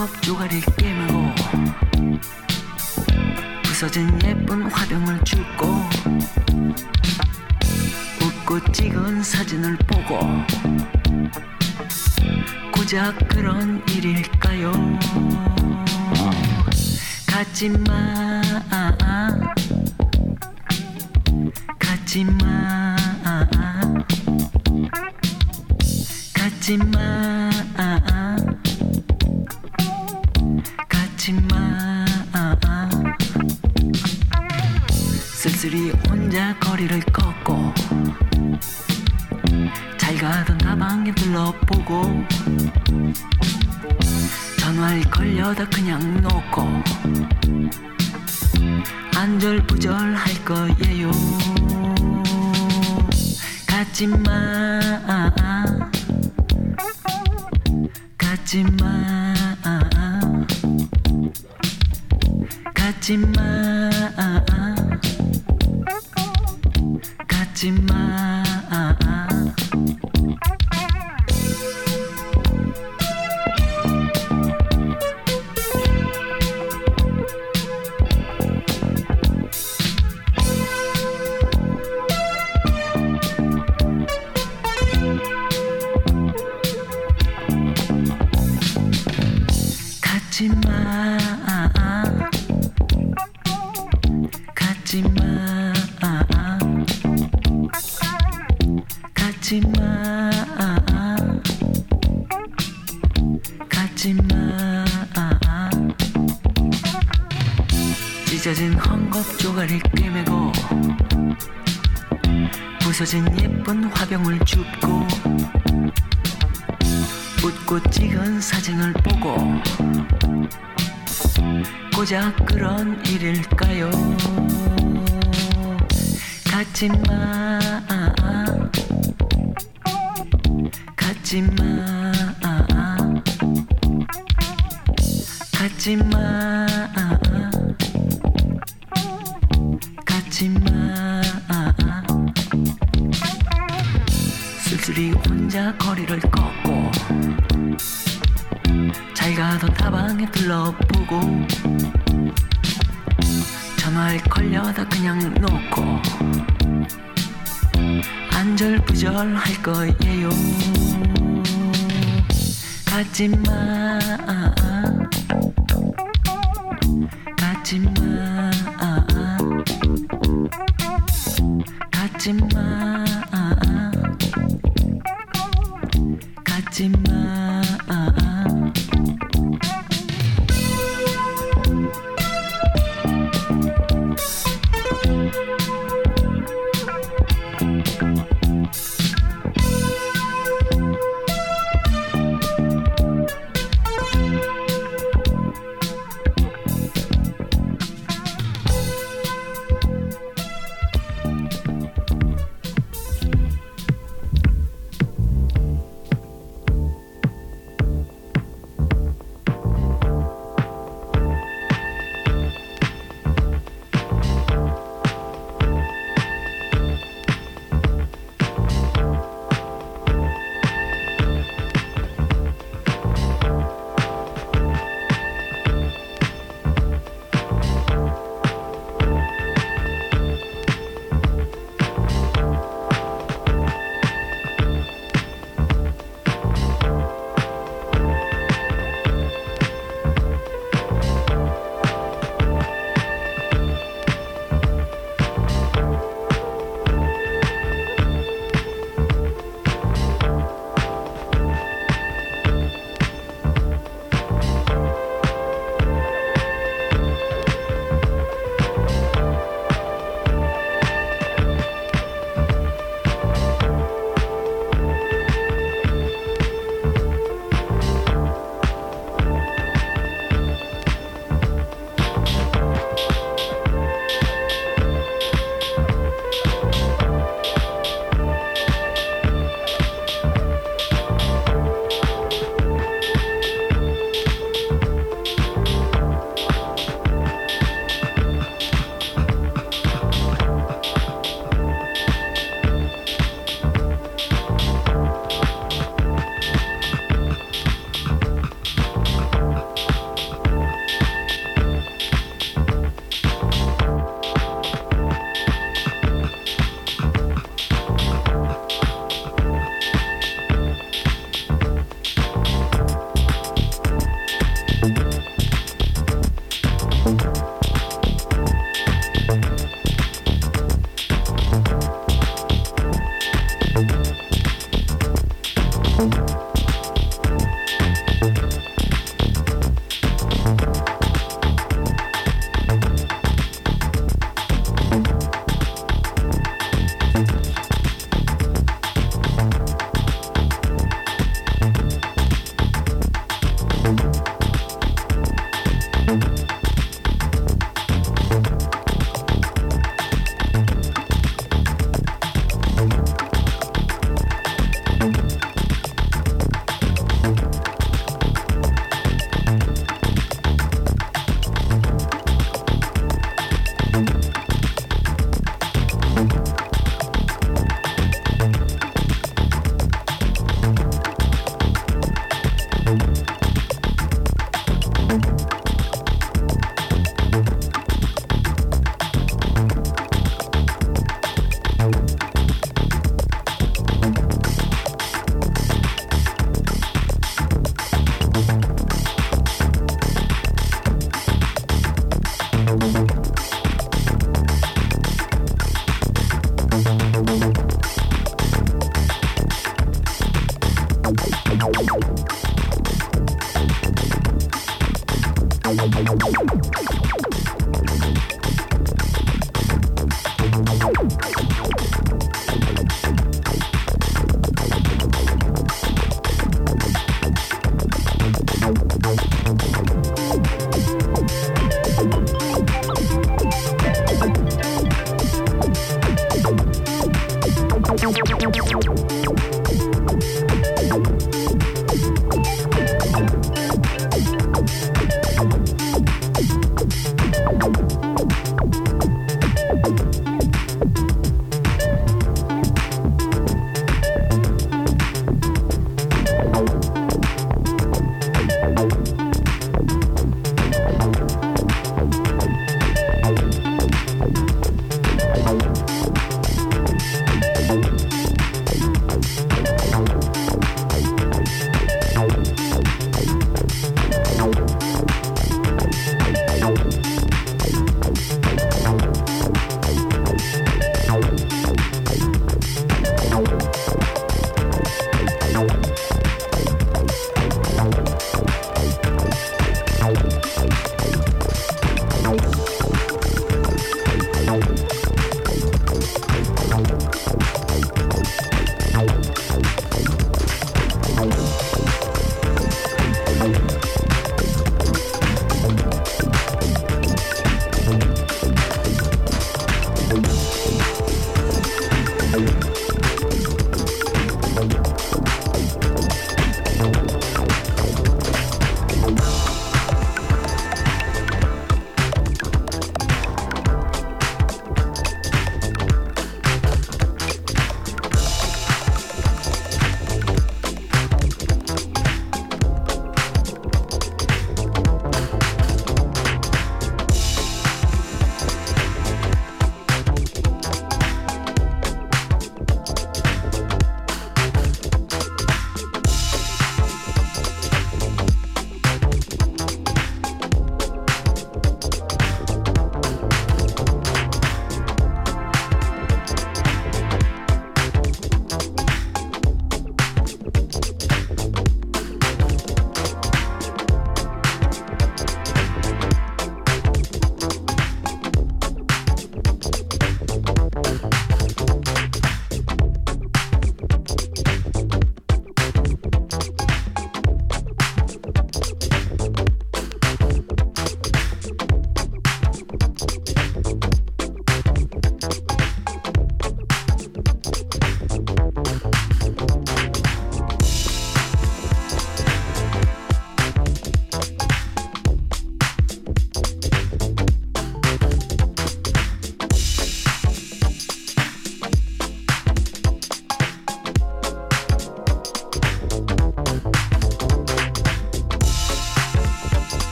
헝겊 조각을 깨물고 부서진 예쁜 화병을 줍고 웃고 찍은 사진을 보고 고작 그런 일일까요? 음. 같지만 정말 걸려다 그냥 놓고 안절부절할 거예요. 가지마. 가지마. 가지마. 가지마. 밖으로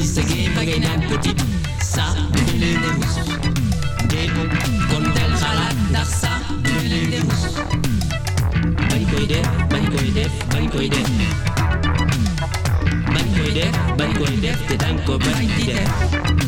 Biztegi beginak beti Zabili deuz Gero kontel jalat da zabili deuz Baikoide, baikoide, baikoide Baikoide, baikoide, tetanko baitide Baikoide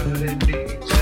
Everybody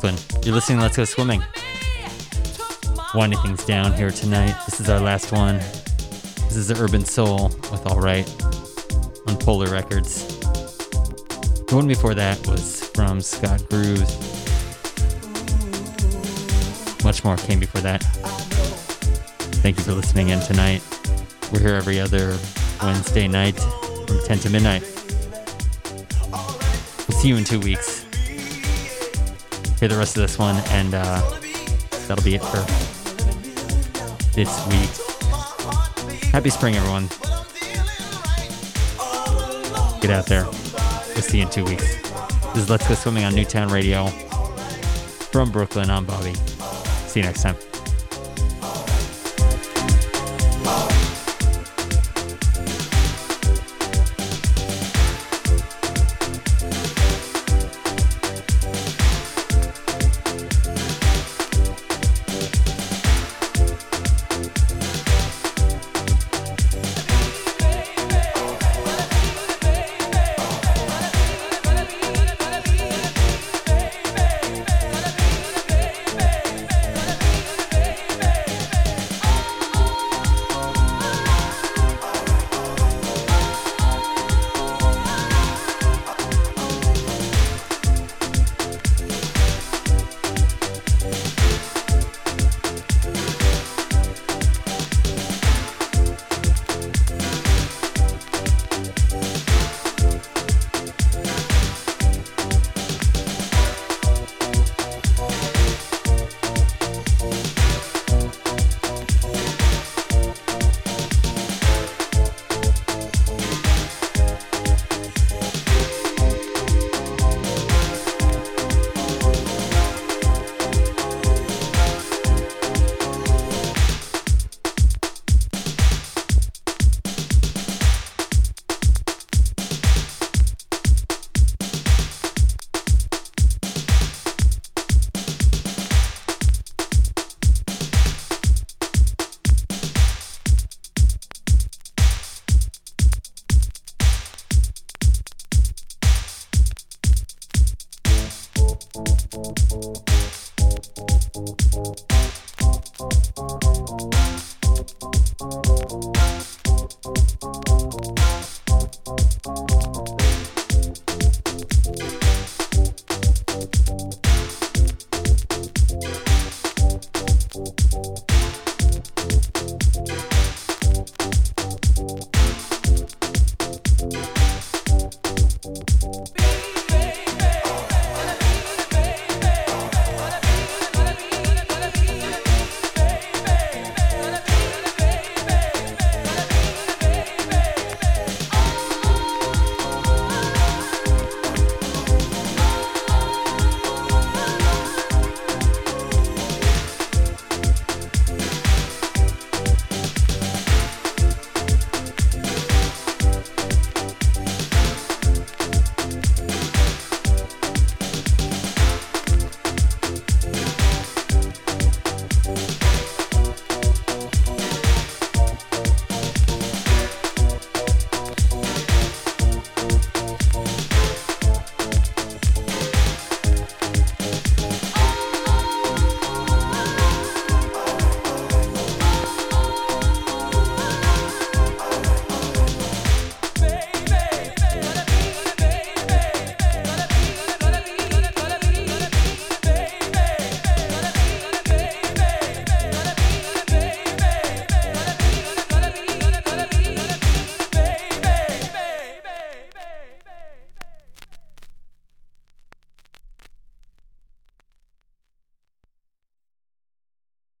Brooklyn. You're listening Let's Go Swimming. Winding things down here tonight. This is our last one. This is the Urban Soul with All Right on Polar Records. The one before that was from Scott Grooves. Much more came before that. Thank you for listening in tonight. We're here every other Wednesday night from 10 to midnight. We'll see you in two weeks. Hear the rest of this one, and uh, that'll be it for this week. Happy spring, everyone. Get out there. We'll see you in two weeks. This is Let's Go Swimming on Newtown Radio. From Brooklyn, I'm Bobby. See you next time.